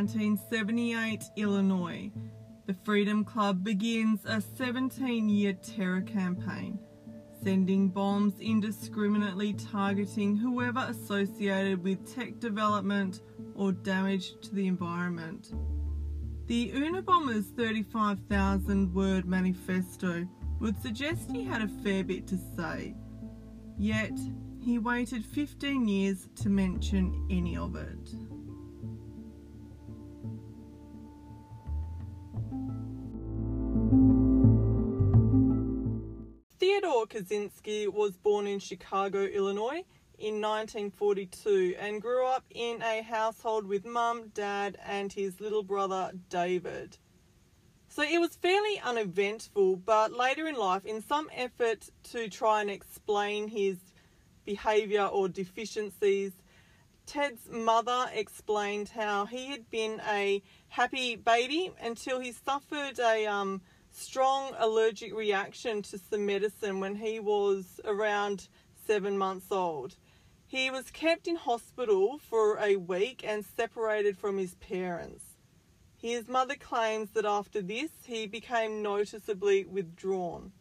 1978 Illinois, the Freedom Club begins a 17 year terror campaign, sending bombs indiscriminately targeting whoever associated with tech development or damage to the environment. The Unabomber's 35,000 word manifesto would suggest he had a fair bit to say, yet he waited 15 years to mention any of it. Kaczynski was born in Chicago, Illinois in 1942 and grew up in a household with mum, dad, and his little brother David. So it was fairly uneventful, but later in life, in some effort to try and explain his behaviour or deficiencies, Ted's mother explained how he had been a happy baby until he suffered a um, strong allergic reaction to some medicine when he was around seven months old. He was kept in hospital for a week and separated from his parents. His mother claims that after this he became noticeably withdrawn.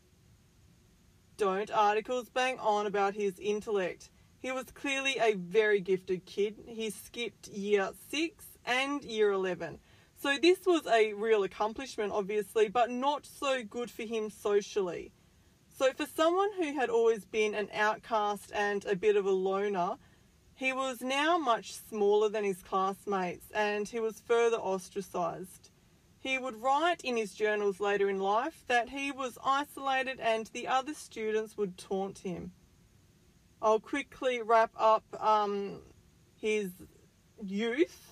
Don't articles bang on about his intellect? He was clearly a very gifted kid. He skipped year 6 and year 11. So this was a real accomplishment, obviously, but not so good for him socially. So, for someone who had always been an outcast and a bit of a loner, he was now much smaller than his classmates and he was further ostracised. He would write in his journals later in life that he was isolated and the other students would taunt him. I'll quickly wrap up um, his youth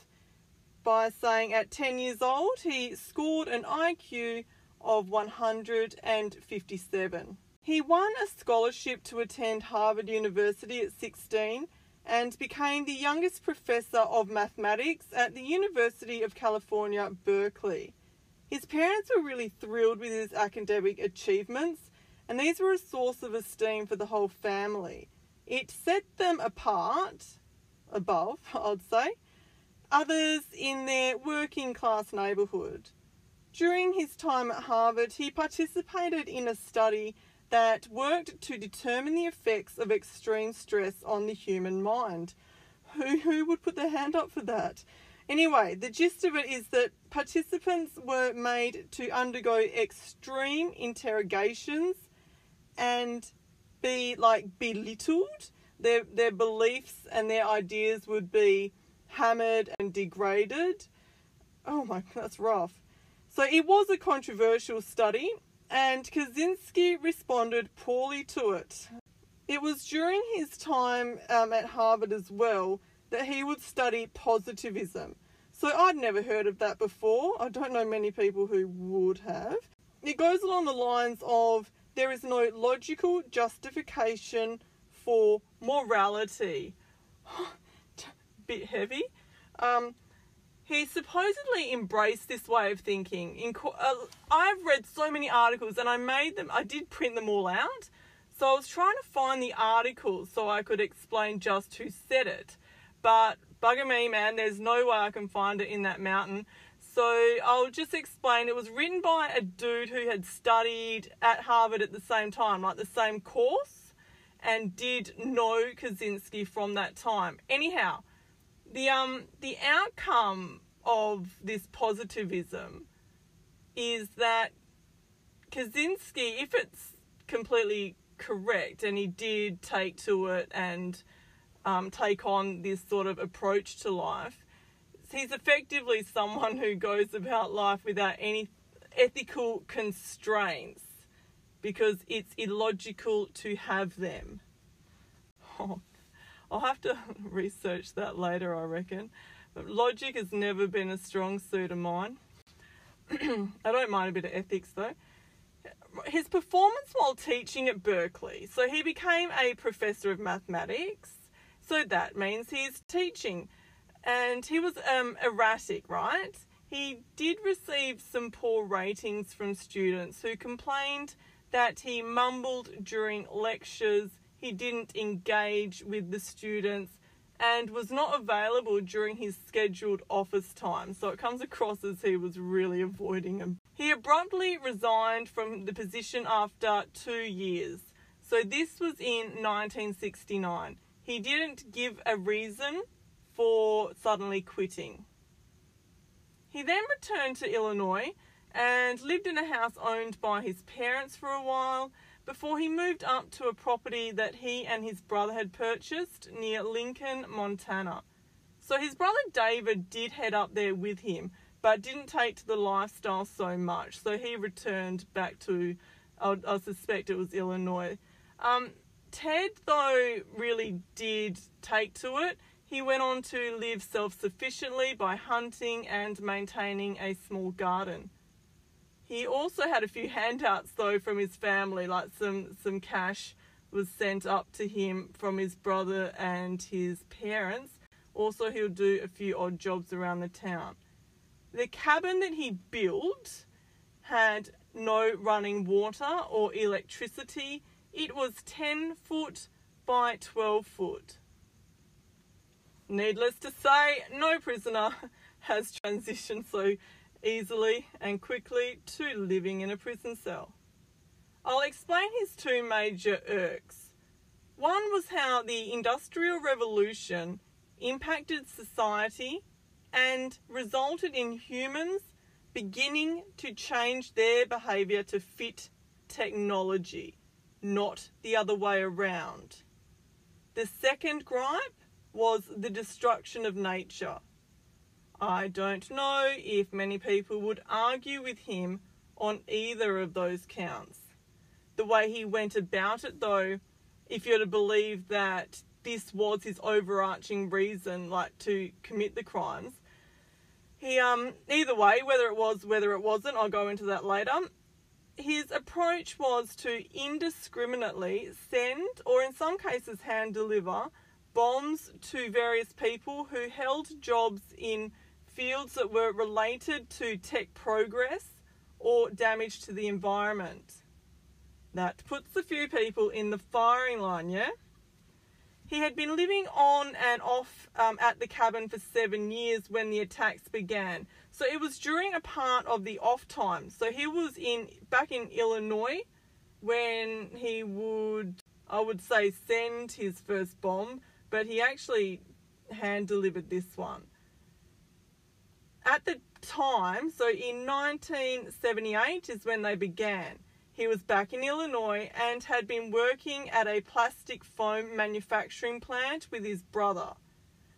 by saying at 10 years old he scored an IQ of 157. He won a scholarship to attend Harvard University at 16 and became the youngest professor of mathematics at the University of California, Berkeley. His parents were really thrilled with his academic achievements, and these were a source of esteem for the whole family. It set them apart, above, I'd say, others in their working class neighbourhood. During his time at Harvard, he participated in a study that worked to determine the effects of extreme stress on the human mind. Who, who would put their hand up for that? Anyway, the gist of it is that participants were made to undergo extreme interrogations and be like belittled. Their, their beliefs and their ideas would be hammered and degraded. Oh my, that's rough. So it was a controversial study and Kaczynski responded poorly to it. It was during his time um, at Harvard as well that he would study positivism. So I'd never heard of that before. I don't know many people who would have. It goes along the lines of there is no logical justification for morality. Bit heavy. Um, he supposedly embraced this way of thinking. In, uh, I've read so many articles and I made them, I did print them all out. So I was trying to find the articles so I could explain just who said it. But bugger me, man, there's no way I can find it in that mountain. So I'll just explain. It was written by a dude who had studied at Harvard at the same time, like the same course, and did know Kaczynski from that time. Anyhow, the um the outcome of this positivism is that Kaczynski, if it's completely correct, and he did take to it and um, take on this sort of approach to life, he's effectively someone who goes about life without any ethical constraints because it's illogical to have them. Oh, I'll have to research that later, I reckon. But logic has never been a strong suit of mine. I don't mind a bit of ethics though. His performance while teaching at Berkeley. So he became a professor of mathematics. So that means he's teaching. And he was um, erratic, right? He did receive some poor ratings from students who complained that he mumbled during lectures he didn't engage with the students and was not available during his scheduled office time, so it comes across as he was really avoiding him. He abruptly resigned from the position after two years, so this was in 1969. He didn't give a reason for suddenly quitting. He then returned to Illinois and lived in a house owned by his parents for a while before he moved up to a property that he and his brother had purchased near Lincoln, Montana. So his brother David did head up there with him, but didn't take to the lifestyle so much. So he returned back to, I, I suspect it was Illinois. Um, Ted, though, really did take to it. He went on to live self sufficiently by hunting and maintaining a small garden. He also had a few handouts though from his family, like some some cash was sent up to him from his brother and his parents. Also, he'll do a few odd jobs around the town. The cabin that he built had no running water or electricity. It was 10 foot by 12 foot. Needless to say, no prisoner has transitioned so easily and quickly to living in a prison cell. I'll explain his two major irks. One was how the Industrial Revolution impacted society and resulted in humans beginning to change their behaviour to fit technology, not the other way around. The second gripe was the destruction of nature. I don't know if many people would argue with him on either of those counts. The way he went about it, though, if you're to believe that this was his overarching reason, like to commit the crimes, he um either way, whether it was whether it wasn't, I'll go into that later. His approach was to indiscriminately send, or in some cases hand deliver, bombs to various people who held jobs in fields that were related to tech progress or damage to the environment. That puts a few people in the firing line, yeah? He had been living on and off um, at the cabin for seven years when the attacks began. So it was during a part of the off time. So he was in back in Illinois when he would, I would say, send his first bomb, but he actually hand delivered this one at the time, so in 1978 is when they began. He was back in Illinois and had been working at a plastic foam manufacturing plant with his brother.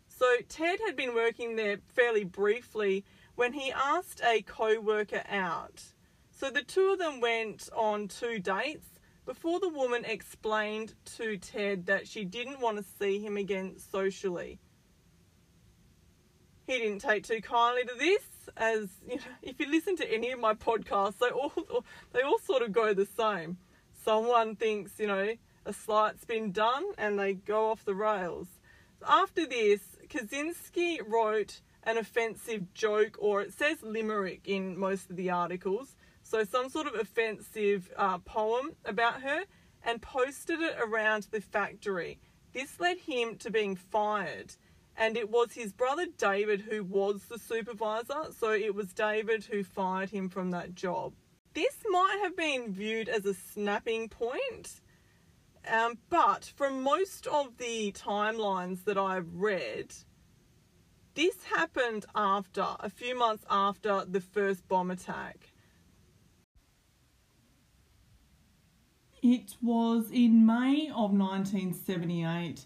So Ted had been working there fairly briefly when he asked a co worker out. So the two of them went on two dates before the woman explained to Ted that she didn't want to see him again socially. He didn't take too kindly to this, as you know, if you listen to any of my podcasts, they all they all sort of go the same. Someone thinks, you know, a slight's been done, and they go off the rails. After this, Kaczynski wrote an offensive joke, or it says limerick in most of the articles, so some sort of offensive uh, poem about her, and posted it around the factory. This led him to being fired and it was his brother David who was the supervisor, so it was David who fired him from that job. This might have been viewed as a snapping point, um, but from most of the timelines that I've read, this happened after, a few months after the first bomb attack. It was in May of 1978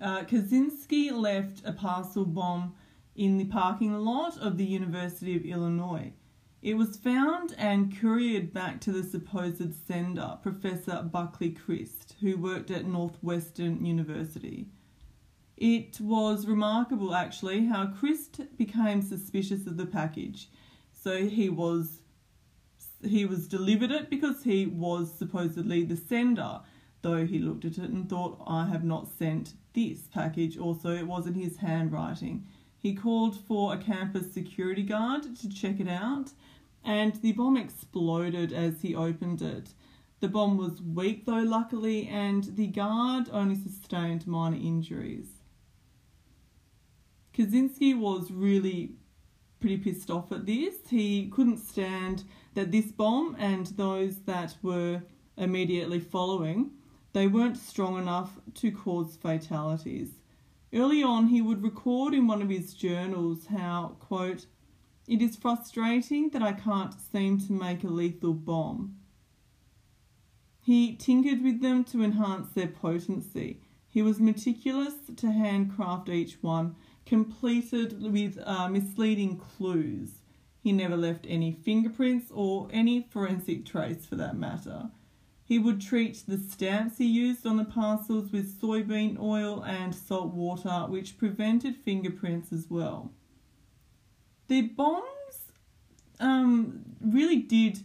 uh, Kaczynski left a parcel bomb in the parking lot of the University of Illinois. It was found and couriered back to the supposed sender, Professor Buckley Crist, who worked at Northwestern University. It was remarkable, actually, how Crist became suspicious of the package. So he was he was delivered it because he was supposedly the sender, though he looked at it and thought, I have not sent this package also, it was in his handwriting. He called for a campus security guard to check it out, and the bomb exploded as he opened it. The bomb was weak though, luckily, and the guard only sustained minor injuries. Kaczynski was really pretty pissed off at this. He couldn't stand that this bomb and those that were immediately following, they weren't strong enough to cause fatalities. Early on, he would record in one of his journals how, quote, it is frustrating that I can't seem to make a lethal bomb. He tinkered with them to enhance their potency. He was meticulous to handcraft each one, completed with uh, misleading clues. He never left any fingerprints or any forensic trace for that matter. He would treat the stamps he used on the parcels with soybean oil and salt water, which prevented fingerprints as well. The bombs um, really did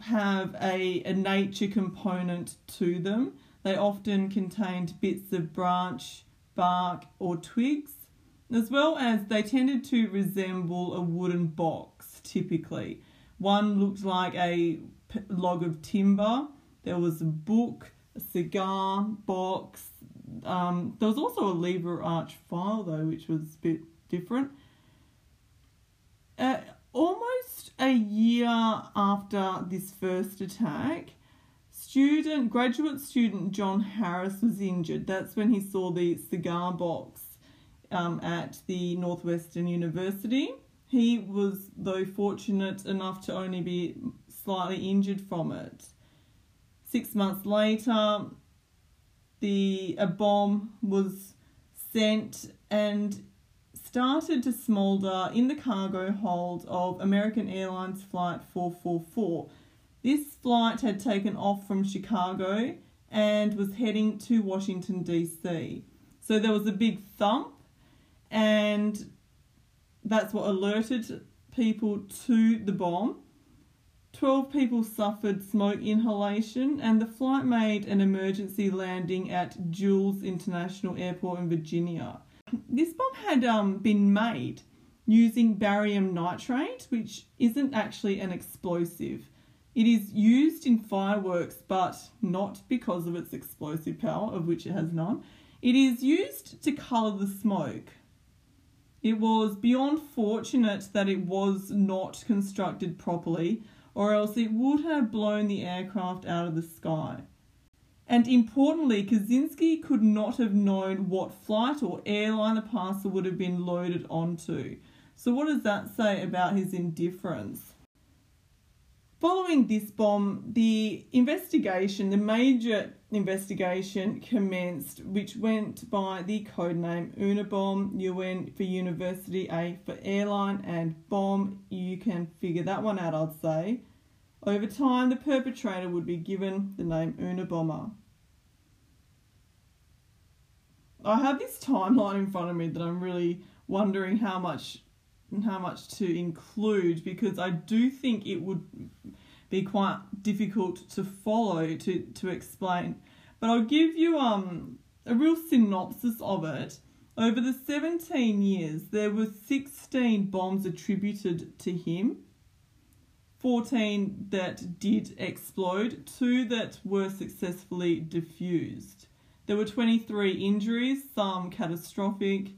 have a, a nature component to them. They often contained bits of branch, bark, or twigs, as well as they tended to resemble a wooden box typically. One looked like a log of timber, there was a book, a cigar box. Um, there was also a lever arch file though, which was a bit different. Uh, almost a year after this first attack, student graduate student John Harris was injured. That's when he saw the cigar box um, at the Northwestern University. He was, though, fortunate enough to only be slightly injured from it. Six months later, the a bomb was sent and started to smoulder in the cargo hold of American Airlines Flight 444. This flight had taken off from Chicago and was heading to Washington, D.C. So there was a big thump, and that's what alerted people to the bomb. 12 people suffered smoke inhalation, and the flight made an emergency landing at Dulles International Airport in Virginia. This bomb had um, been made using barium nitrate, which isn't actually an explosive. It is used in fireworks, but not because of its explosive power, of which it has none. It is used to colour the smoke. It was beyond fortunate that it was not constructed properly, or else it would have blown the aircraft out of the sky. And importantly, Kaczynski could not have known what flight or airline the parcel would have been loaded onto. So, what does that say about his indifference? Following this bomb, the investigation, the major investigation commenced, which went by the codename Unabomb, UN for university, A for airline, and bomb. You can figure that one out, I'd say. Over time, the perpetrator would be given the name Unabomber. I have this timeline in front of me that I'm really wondering how much how much to include because I do think it would be quite difficult to follow to, to explain. But I'll give you um a real synopsis of it. Over the 17 years, there were 16 bombs attributed to him 14 that did explode, two that were successfully diffused. There were 23 injuries, some catastrophic,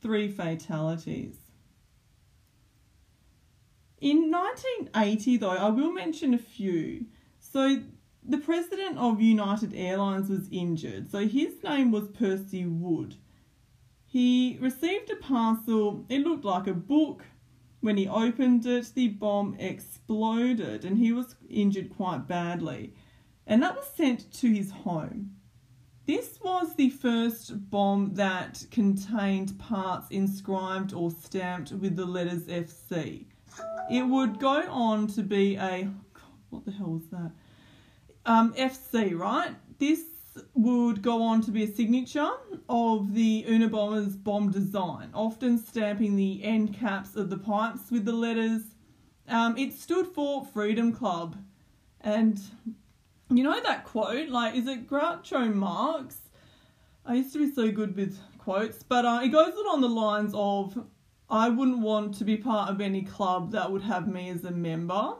three fatalities. In 1980, though, I will mention a few. So, the president of United Airlines was injured, so his name was Percy Wood. He received a parcel, it looked like a book, when he opened it, the bomb exploded and he was injured quite badly. And that was sent to his home. This was the first bomb that contained parts inscribed or stamped with the letters FC. It would go on to be a. What the hell was that? Um, FC, right? This would go on to be a signature of the Unabomber's bomb design, often stamping the end caps of the pipes with the letters. Um, it stood for Freedom Club. And you know that quote? Like, is it Groucho Marx? I used to be so good with quotes, but uh, it goes on the lines of I wouldn't want to be part of any club that would have me as a member.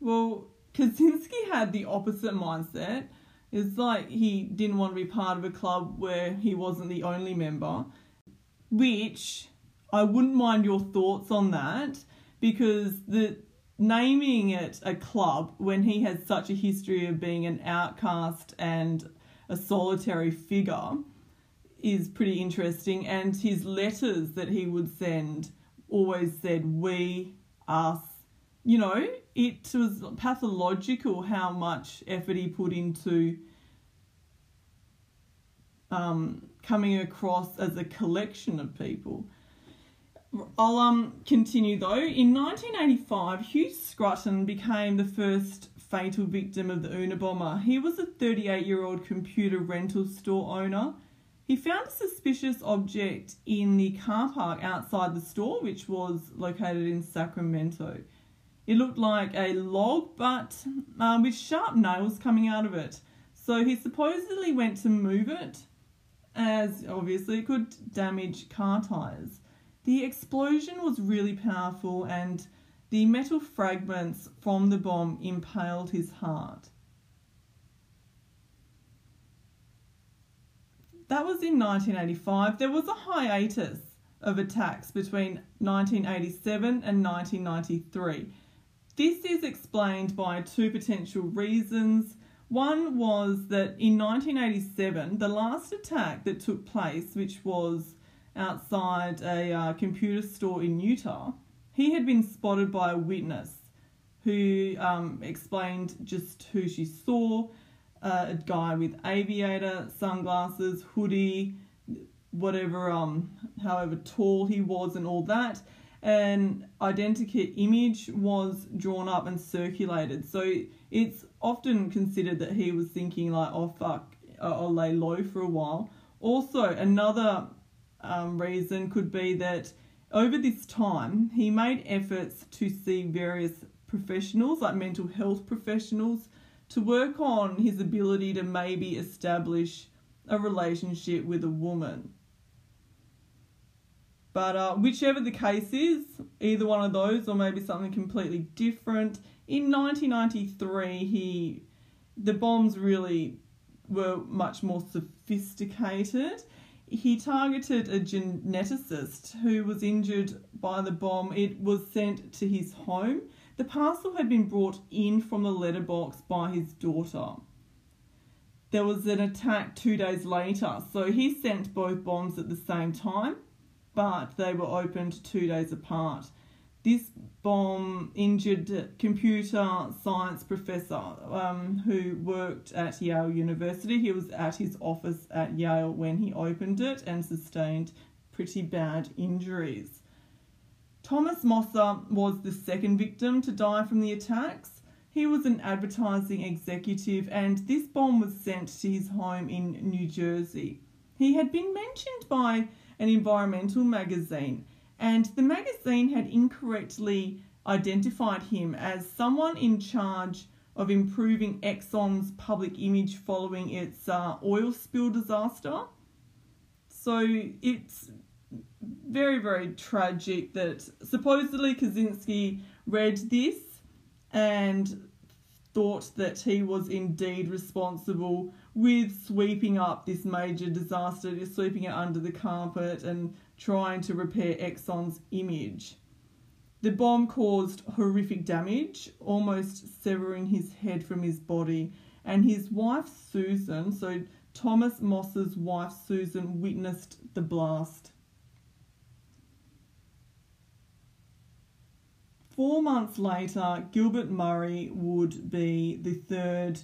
Well, Kaczynski had the opposite mindset it's like he didn't want to be part of a club where he wasn't the only member, which I wouldn't mind your thoughts on that because the naming it a club when he has such a history of being an outcast and a solitary figure is pretty interesting and his letters that he would send always said we us you know it was pathological how much effort he put into um, coming across as a collection of people I'll um continue though. In 1985, Hugh Scrutton became the first fatal victim of the Unabomber. He was a 38-year-old computer rental store owner. He found a suspicious object in the car park outside the store, which was located in Sacramento. It looked like a log, but uh, with sharp nails coming out of it. So he supposedly went to move it, as obviously it could damage car tyres. The explosion was really powerful and the metal fragments from the bomb impaled his heart. That was in 1985. There was a hiatus of attacks between 1987 and 1993. This is explained by two potential reasons. One was that in 1987, the last attack that took place, which was outside a uh, computer store in Utah, he had been spotted by a witness who um, explained just who she saw uh, a guy with aviator, sunglasses, hoodie, whatever, um, however tall he was, and all that. An identikit image was drawn up and circulated. So it's often considered that he was thinking, like, oh fuck, I'll lay low for a while. Also, another um, reason could be that over this time he made efforts to see various professionals, like mental health professionals, to work on his ability to maybe establish a relationship with a woman. But uh, whichever the case is, either one of those or maybe something completely different. In 1993, he the bombs really were much more sophisticated he targeted a geneticist who was injured by the bomb. It was sent to his home. The parcel had been brought in from the letterbox by his daughter. There was an attack two days later, so he sent both bombs at the same time, but they were opened two days apart. This bomb injured computer science professor um, who worked at Yale University. He was at his office at Yale when he opened it and sustained pretty bad injuries. Thomas Mosser was the second victim to die from the attacks. He was an advertising executive, and this bomb was sent to his home in New Jersey. He had been mentioned by an environmental magazine and the magazine had incorrectly identified him as someone in charge of improving Exxon's public image following its uh, oil spill disaster. So it's very, very tragic that supposedly Kaczynski read this and thought that he was indeed responsible with sweeping up this major disaster, just sweeping it under the carpet and trying to repair Exxon's image. The bomb caused horrific damage, almost severing his head from his body, and his wife Susan, so Thomas Moss's wife Susan, witnessed the blast. Four months later, Gilbert Murray would be the third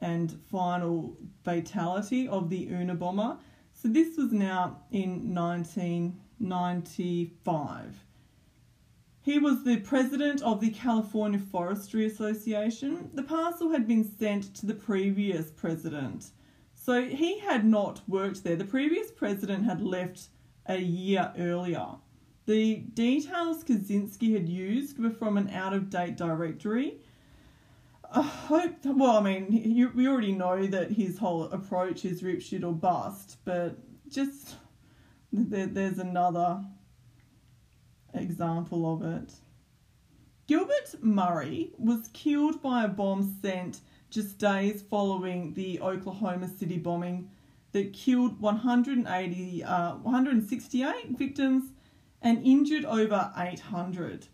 and final fatality of the Unabomber. So this was now in 1995. He was the president of the California Forestry Association. The parcel had been sent to the previous president. So he had not worked there. The previous president had left a year earlier. The details Kaczynski had used were from an out of date directory I hope. Well, I mean, you, we already know that his whole approach is rip shit or bust, but just there, there's another example of it. Gilbert Murray was killed by a bomb sent just days following the Oklahoma City bombing that killed 180, uh, 168 victims and injured over 800.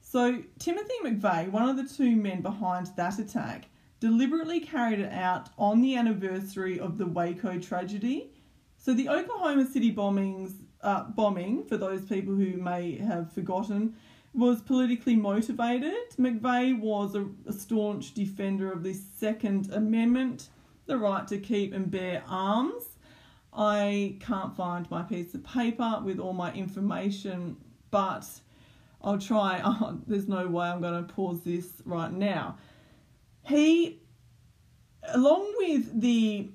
So, Timothy McVeigh, one of the two men behind that attack, deliberately carried it out on the anniversary of the Waco tragedy. So, the Oklahoma City bombings, uh, bombing, for those people who may have forgotten, was politically motivated. McVeigh was a, a staunch defender of the Second Amendment, the right to keep and bear arms. I can't find my piece of paper with all my information, but I'll try. Oh, there's no way I'm going to pause this right now. He, along with the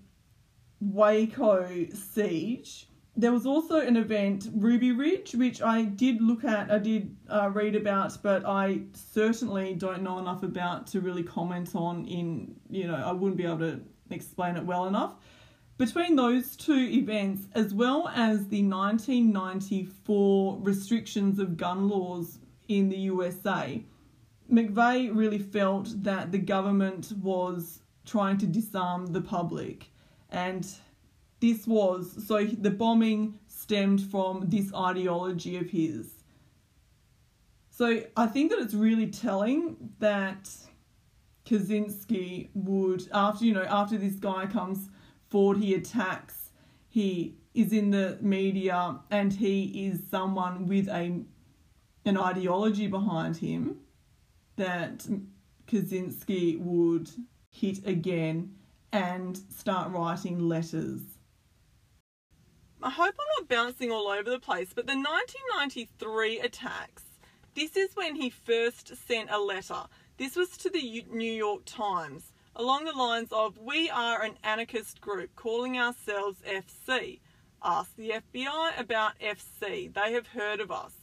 Waco siege, there was also an event, Ruby Ridge, which I did look at, I did uh, read about, but I certainly don't know enough about to really comment on. In you know, I wouldn't be able to explain it well enough. Between those two events, as well as the 1994 restrictions of gun laws in the USA, McVeigh really felt that the government was trying to disarm the public. And this was so the bombing stemmed from this ideology of his. So I think that it's really telling that Kaczynski would after you know after this guy comes he attacks he is in the media and he is someone with a an ideology behind him that Kaczynski would hit again and start writing letters I hope I'm not bouncing all over the place, but the 1993 attacks, this is when he first sent a letter. This was to the New York Times along the lines of We are an anarchist group calling ourselves FC. Ask the FBI about FC. They have heard of us.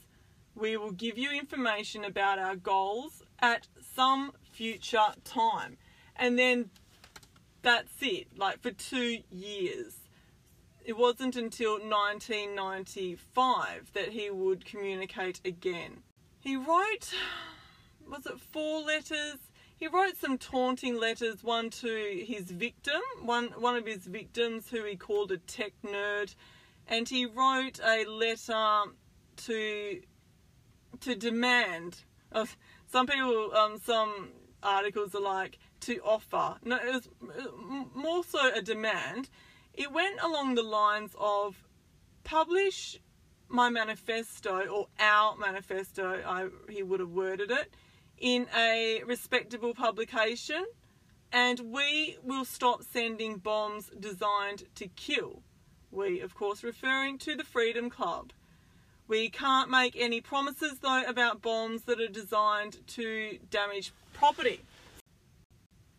We will give you information about our goals at some future time. And then that's it, like for two years it wasn't until 1995 that he would communicate again. He wrote, was it four letters? He wrote some taunting letters, one to his victim, one, one of his victims who he called a tech nerd, and he wrote a letter to to demand. Uh, some people, um, some articles are like to offer. No, it was more so a demand it went along the lines of publish my manifesto or our manifesto, I, he would have worded it, in a respectable publication, and we will stop sending bombs designed to kill. We, of course, referring to the Freedom Club. We can't make any promises, though, about bombs that are designed to damage property.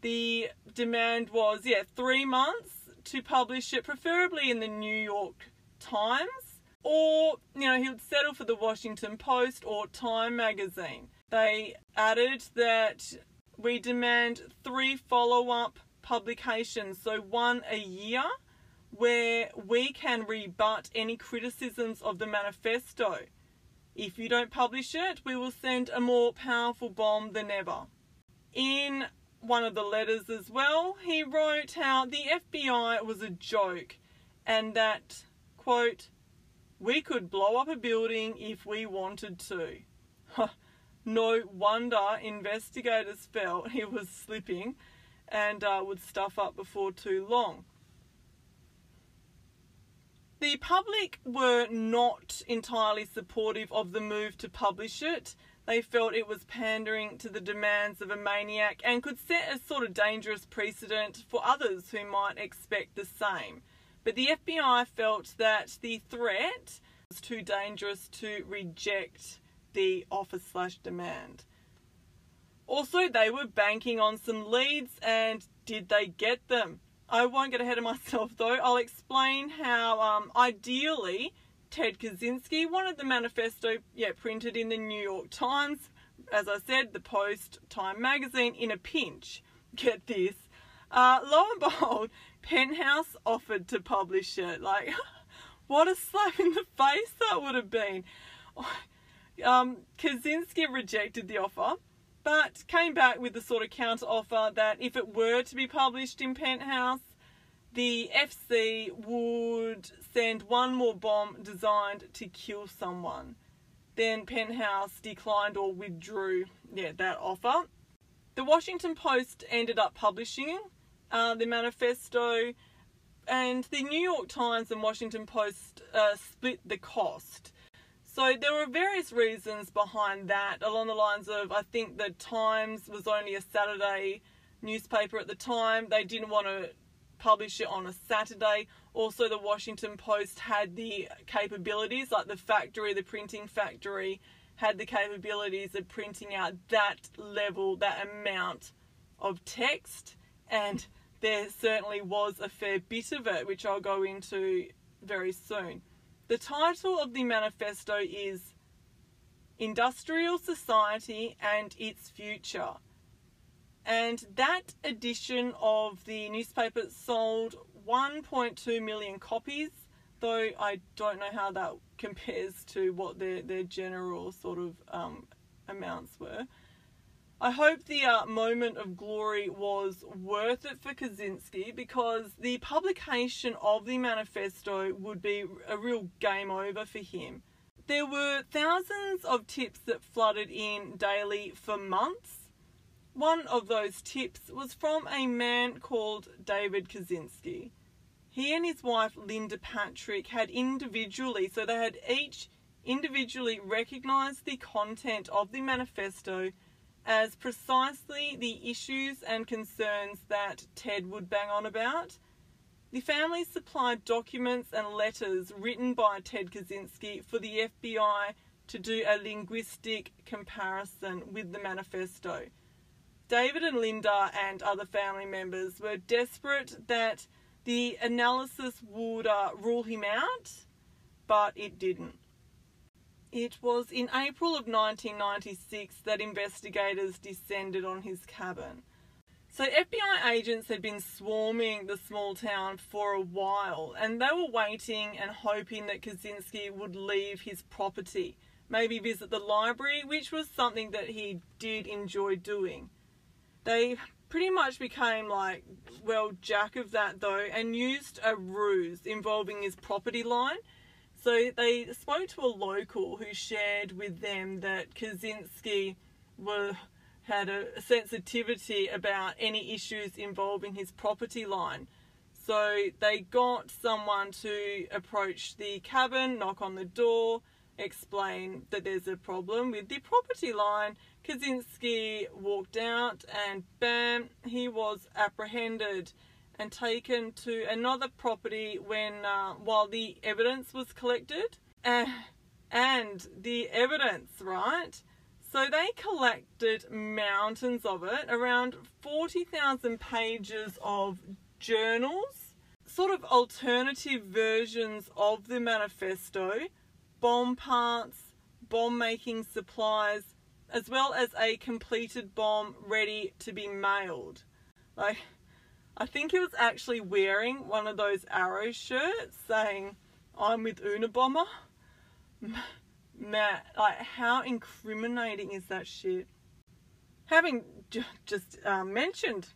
The demand was, yeah, three months to publish it, preferably in the New York Times, or, you know, he would settle for the Washington Post or Time magazine. They added that we demand three follow up publications, so one a year, where we can rebut any criticisms of the manifesto. If you don't publish it, we will send a more powerful bomb than ever. In one of the letters as well, he wrote how the FBI was a joke and that, quote, we could blow up a building if we wanted to. no wonder investigators felt he was slipping and uh, would stuff up before too long. The public were not entirely supportive of the move to publish it they felt it was pandering to the demands of a maniac and could set a sort of dangerous precedent for others who might expect the same. But the FBI felt that the threat was too dangerous to reject the offer slash demand. Also, they were banking on some leads, and did they get them? I won't get ahead of myself though. I'll explain how, um, ideally, Ted Kaczynski wanted the manifesto yeah, printed in the New York Times, as I said, the Post, Time magazine in a pinch. Get this. Uh, lo and behold, Penthouse offered to publish it. Like, what a slap in the face that would have been. Um, Kaczynski rejected the offer, but came back with the sort of counter offer that if it were to be published in Penthouse, the FC would send one more bomb designed to kill someone. then Penthouse declined or withdrew yeah, that offer. The Washington Post ended up publishing uh, the manifesto, and the New York Times and Washington Post uh, split the cost. So there were various reasons behind that, along the lines of I think the Times was only a Saturday newspaper at the time. They didn't want to publish it on a Saturday. Also, the Washington Post had the capabilities, like the factory, the printing factory, had the capabilities of printing out that level, that amount of text, and there certainly was a fair bit of it, which I'll go into very soon. The title of the manifesto is Industrial Society and Its Future. And that edition of the newspaper sold 1.2 million copies, though I don't know how that compares to what their, their general sort of um, amounts were. I hope the uh, moment of glory was worth it for Kaczynski because the publication of the manifesto would be a real game over for him. There were thousands of tips that flooded in daily for months one of those tips was from a man called David Kaczynski. He and his wife Linda Patrick had individually, so they had each individually recognized the content of the manifesto as precisely the issues and concerns that Ted would bang on about. The family supplied documents and letters written by Ted Kaczynski for the FBI to do a linguistic comparison with the manifesto. David and Linda and other family members were desperate that the analysis would uh, rule him out, but it didn't. It was in April of 1996 that investigators descended on his cabin. So, FBI agents had been swarming the small town for a while, and they were waiting and hoping that Kaczynski would leave his property, maybe visit the library, which was something that he did enjoy doing. They pretty much became like, well, jack of that though, and used a ruse involving his property line. So they spoke to a local who shared with them that Kaczynski were had a sensitivity about any issues involving his property line. So they got someone to approach the cabin, knock on the door, explain that there's a problem with the property line, Kaczynski walked out and bam, he was apprehended and taken to another property when uh, while the evidence was collected. Uh, and the evidence, right? So they collected mountains of it, around 40,000 pages of journals, sort of alternative versions of the manifesto, bomb parts, bomb making supplies, as well as a completed bomb ready to be mailed. Like, I think he was actually wearing one of those arrow shirts saying, I'm with Unabomber. Matt, like, how incriminating is that shit? Having just uh, mentioned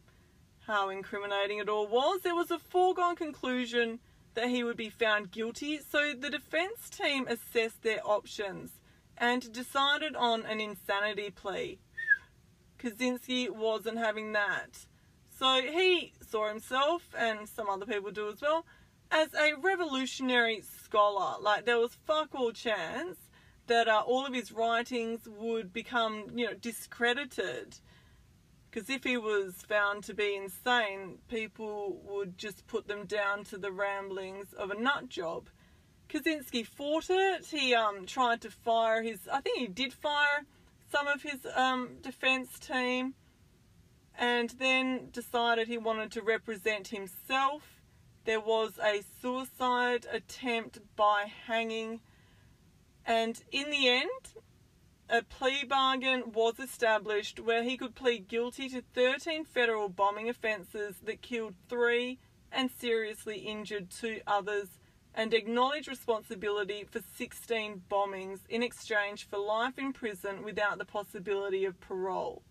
how incriminating it all was, there was a foregone conclusion that he would be found guilty, so the defense team assessed their options and decided on an insanity plea. Kaczynski wasn't having that. So he saw himself, and some other people do as well, as a revolutionary scholar. Like there was fuck all chance that uh, all of his writings would become, you know, discredited. Because if he was found to be insane, people would just put them down to the ramblings of a nut job. Kaczynski fought it. He um, tried to fire his, I think he did fire some of his um, defense team and then decided he wanted to represent himself. There was a suicide attempt by hanging, and in the end, a plea bargain was established where he could plead guilty to 13 federal bombing offences that killed three and seriously injured two others and acknowledge responsibility for 16 bombings in exchange for life in prison without the possibility of parole.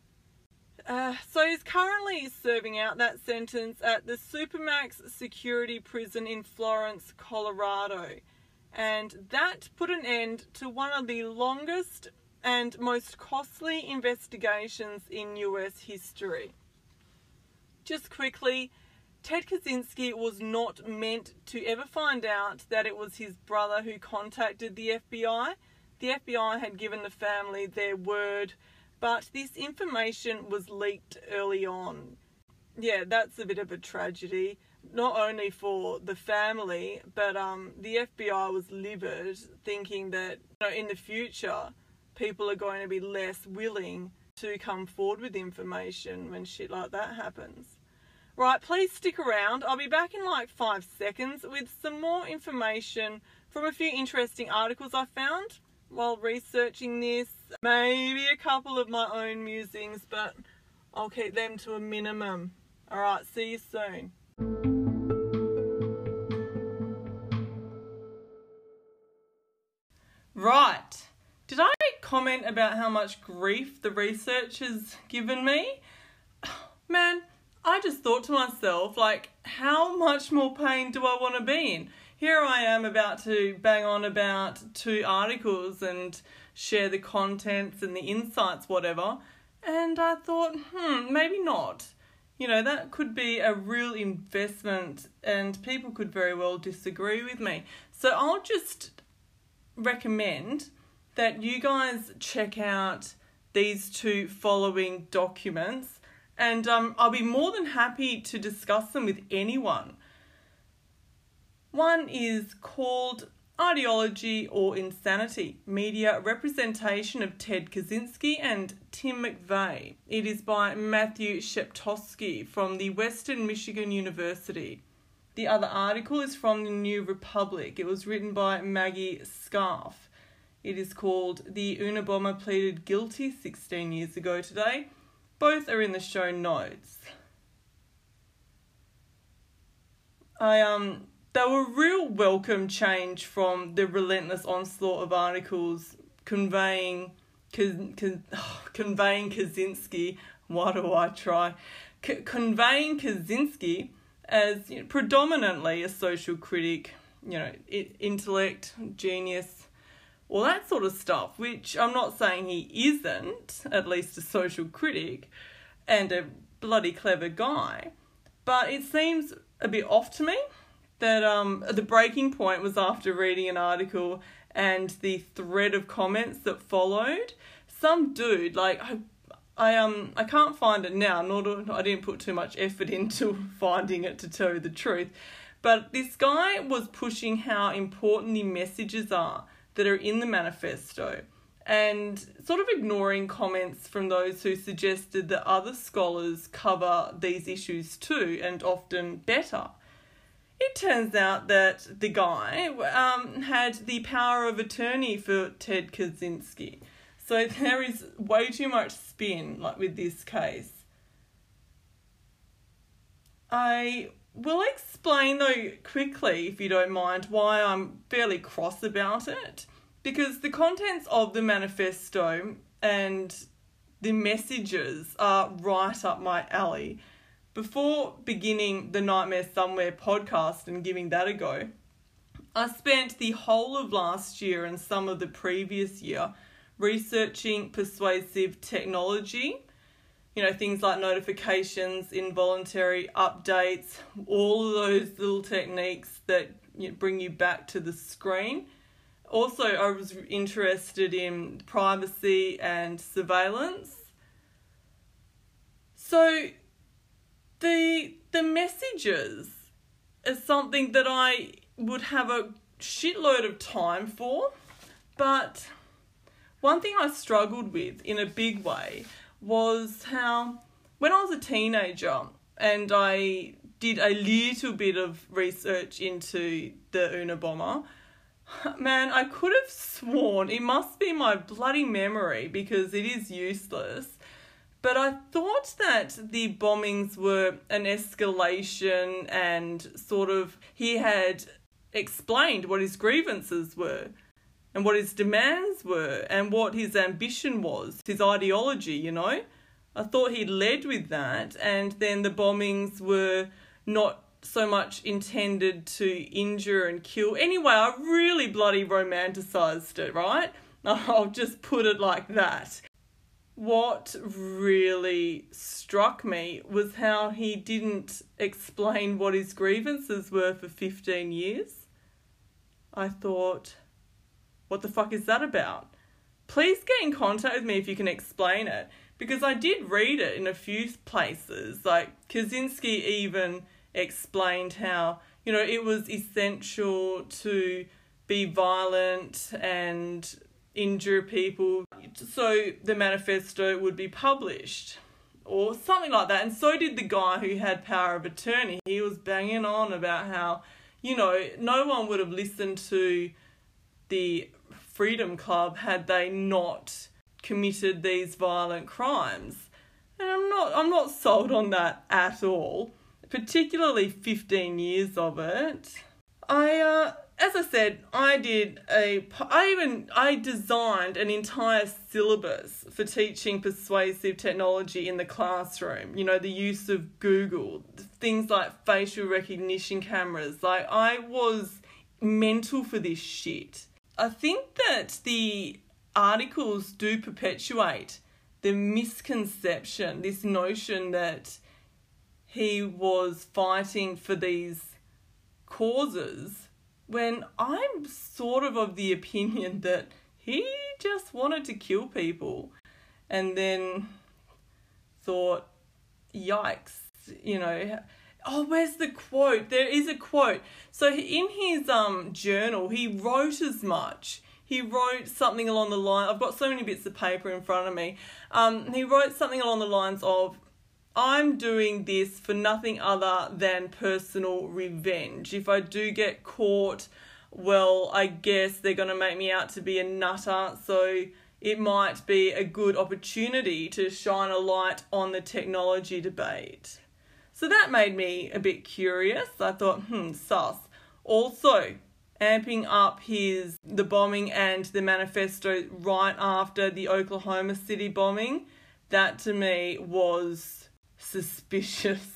Uh, so he's currently serving out that sentence at the Supermax Security Prison in Florence, Colorado. and that put an end to one of the longest and most costly investigations in US history. Just quickly, Ted Kaczynski was not meant to ever find out that it was his brother who contacted the FBI. The FBI had given the family their word, but this information was leaked early on. Yeah, that's a bit of a tragedy not only for the family, but um, the FBI was livid, thinking that you know, in the future people are going to be less willing to come forward with information when shit like that happens. Right, please stick around. I'll be back in like five seconds with some more information from a few interesting articles I found while researching this. Maybe a couple of my own musings, but I'll keep them to a minimum. Alright, see you soon. Right. Did I comment about how much grief the research has given me? Man, I just thought to myself, like, how much more pain do I want to be in? Here I am about to bang on about two articles and share the contents and the insights, whatever. And I thought, hmm, maybe not. You know, that could be a real investment and people could very well disagree with me. So I'll just recommend that you guys check out these two following documents and um, I'll be more than happy to discuss them with anyone. One is called Ideology or Insanity Media Representation of Ted Kaczynski and Tim McVeigh. It is by Matthew Sheptoski from the Western Michigan University. The other article is from the New Republic. It was written by Maggie Scarf. It is called The Unabomber Pleaded Guilty 16 Years Ago Today. Both are in the show notes. I um they were real welcome change from the relentless onslaught of articles conveying con, con, oh, conveying Kaczynski. Why do I try? C- conveying Kaczynski as you know, predominantly a social critic, you know, intellect, genius, all that sort of stuff, which I'm not saying he isn't, at least a social critic and a bloody clever guy, but it seems a bit off to me that um, the breaking point was after reading an article and the thread of comments that followed. Some dude, like, I I um I can't find it now. Nor do, I didn't put too much effort into finding it to tell you the truth. But this guy was pushing how important the messages are that are in the manifesto and sort of ignoring comments from those who suggested that other scholars cover these issues too and often better. It turns out that the guy um, had the power of attorney for Ted Kaczynski so there is way too much spin like with this case. I will explain though quickly if you don't mind why I'm fairly cross about it because the contents of the manifesto and the messages are right up my alley. Before beginning the Nightmare Somewhere podcast and giving that a go, I spent the whole of last year and some of the previous year researching persuasive technology. You know, things like notifications, involuntary updates, all of those little techniques that bring you back to the screen. Also, I was interested in privacy and surveillance. So, the the messages is something that I would have a shitload of time for, but one thing I struggled with in a big way was how when I was a teenager and I did a little bit of research into the Unabomber, man, I could have sworn it must be my bloody memory because it is useless. But I thought that the bombings were an escalation and sort of he had explained what his grievances were and what his demands were and what his ambition was, his ideology, you know. I thought he led with that, and then the bombings were not so much intended to injure and kill. Anyway, I really bloody romanticized it, right? I'll just put it like that. What really struck me was how he didn't explain what his grievances were for 15 years. I thought, what the fuck is that about? Please get in contact with me if you can explain it because I did read it in a few places. Like Kaczynski even explained how, you know, it was essential to be violent and injure people so the manifesto would be published or something like that. And so did the guy who had power of attorney. He was banging on about how, you know, no one would have listened to the Freedom Club had they not committed these violent crimes. And I'm not I'm not sold on that at all, particularly 15 years of it. I uh as I said, I did a I even I designed an entire syllabus for teaching persuasive technology in the classroom. You know, the use of Google, things like facial recognition cameras. Like I was mental for this shit. I think that the articles do perpetuate the misconception, this notion that he was fighting for these causes when I'm sort of of the opinion that he just wanted to kill people and then thought, yikes, you know, oh where's the quote? There is a quote. So in his um journal he wrote as much. He wrote something along the line i've got so many bits of paper in front of me. Um he wrote something along the lines of i'm doing this for nothing other than personal revenge if i do get caught well i guess they're going to make me out to be a nutter so it might be a good opportunity to shine a light on the technology debate so that made me a bit curious. I thought, hmm, sus. Also, amping up his the bombing and the manifesto right after the Oklahoma City bombing, that to me was suspicious.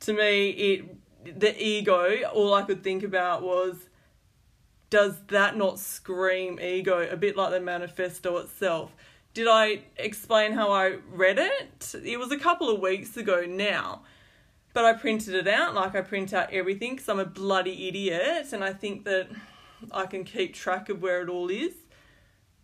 to me, it the ego. All I could think about was, does that not scream ego? A bit like the manifesto itself. Did I explain how I read it? It was a couple of weeks ago now. But I printed it out like I print out everything because I'm a bloody idiot and I think that I can keep track of where it all is.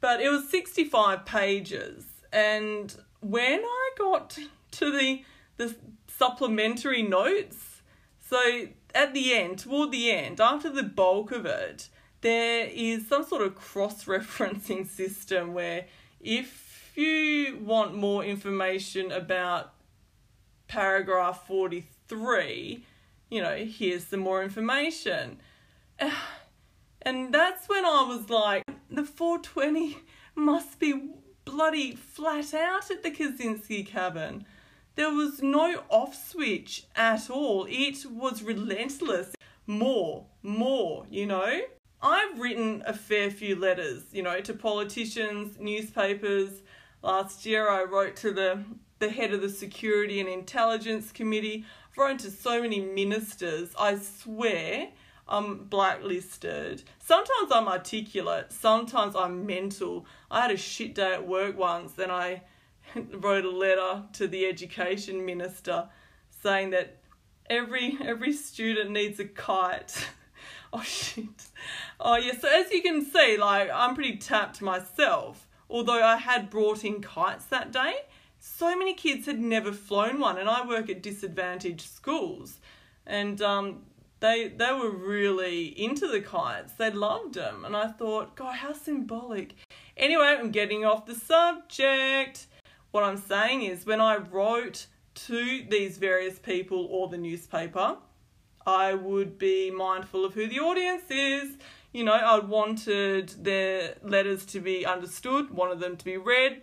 But it was 65 pages and when I got to the the supplementary notes, so at the end, toward the end, after the bulk of it, there is some sort of cross referencing system where if you want more information about paragraph 43 you know, here's some more information. And that's when I was like, the 420 must be bloody flat out at the Kaczynski cabin. There was no off switch at all. It was relentless. More, more, you know? I've written a fair few letters, you know, to politicians, newspapers. Last year I wrote to the, the head of the Security and Intelligence Committee thrown to so many ministers. I swear I'm blacklisted. Sometimes I'm articulate, sometimes I'm mental. I had a shit day at work once and I wrote a letter to the education minister saying that every every student needs a kite. oh shit. Oh yeah, so as you can see, like I'm pretty tapped myself. Although I had brought in kites that day, so many kids had never flown one, and I work at disadvantaged schools, and um, they they were really into the kites. They loved them, and I thought, God, how symbolic. Anyway, I'm getting off the subject. What I'm saying is, when I wrote to these various people or the newspaper, I would be mindful of who the audience is. You know, I wanted their letters to be understood, wanted them to be read,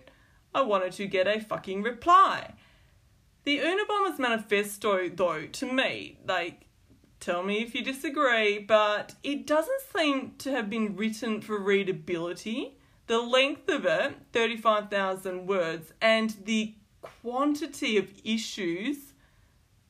I wanted to get a fucking reply. The Unabomber's manifesto, though, to me, like, tell me if you disagree, but it doesn't seem to have been written for readability. The length of it, 35,000 words, and the quantity of issues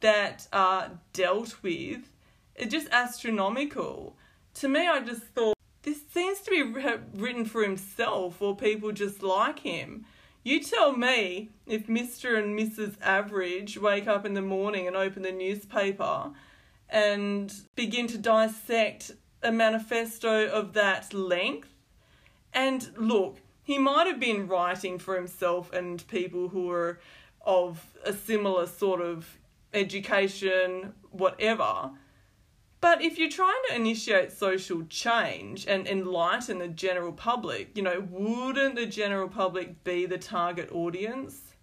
that are dealt with It's just astronomical. To me, I just thought this seems to be written for himself or people just like him. You tell me if Mr. and Mrs. Average wake up in the morning and open the newspaper and begin to dissect a manifesto of that length. And look, he might have been writing for himself and people who were of a similar sort of education, whatever. But if you're trying to initiate social change and enlighten the general public, you know, wouldn't the general public be the target audience?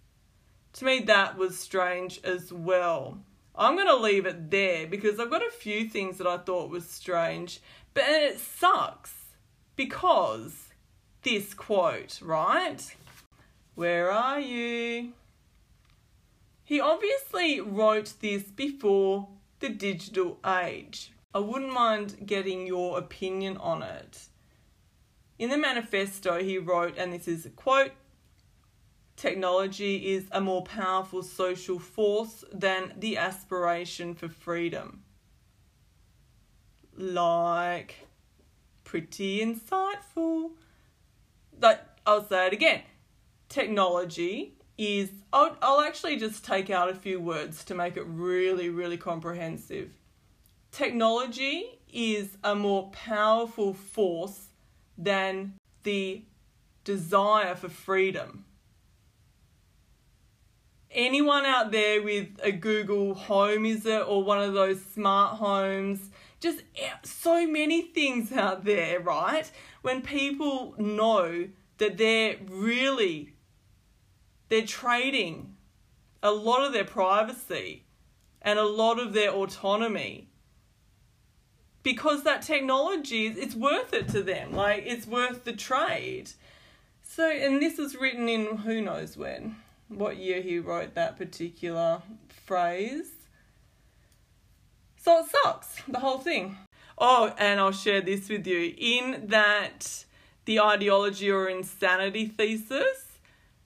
To me, that was strange as well. I'm going to leave it there because I've got a few things that I thought was strange, but it sucks because this quote, right? Where are you? He obviously wrote this before the digital age. I wouldn't mind getting your opinion on it. In the manifesto, he wrote, and this is a quote technology is a more powerful social force than the aspiration for freedom. Like, pretty insightful. Like, I'll say it again. Technology is, I'll, I'll actually just take out a few words to make it really, really comprehensive. Technology is a more powerful force than the desire for freedom anyone out there with a Google Home, is it, or one of those smart homes? Just so many things out there, right? When people know that they're really they're trading a lot of their privacy and a lot of their autonomy because that technology it's worth it to them like it's worth the trade so and this is written in who knows when what year he wrote that particular phrase. So it sucks, the whole thing. Oh, and I'll share this with you. In that, the ideology or insanity thesis,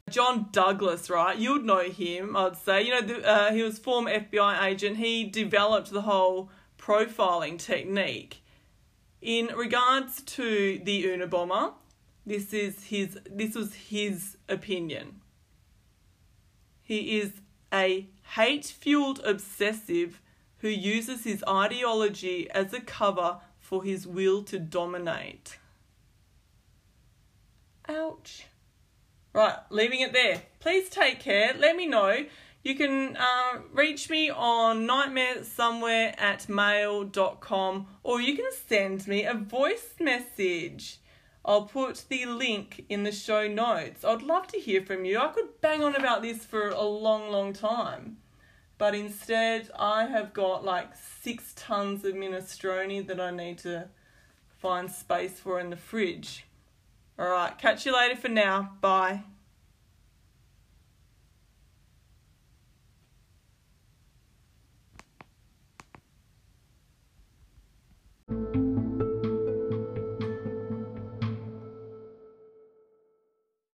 John Douglas, right? You'd know him, I'd say. You know, the, uh, he was former FBI agent. He developed the whole profiling technique. In regards to the Unabomber, this is his. This was his opinion. He is a hate fueled obsessive who uses his ideology as a cover for his will to dominate. Ouch. Right, leaving it there. Please take care. Let me know. You can uh, reach me on nightmaresomewhere at mail.com or you can send me a voice message. I'll put the link in the show notes. I'd love to hear from you. I could bang on about this for a long, long time. But instead, I have got like six tons of minestrone that I need to find space for in the fridge. Alright, catch you later for now. Bye.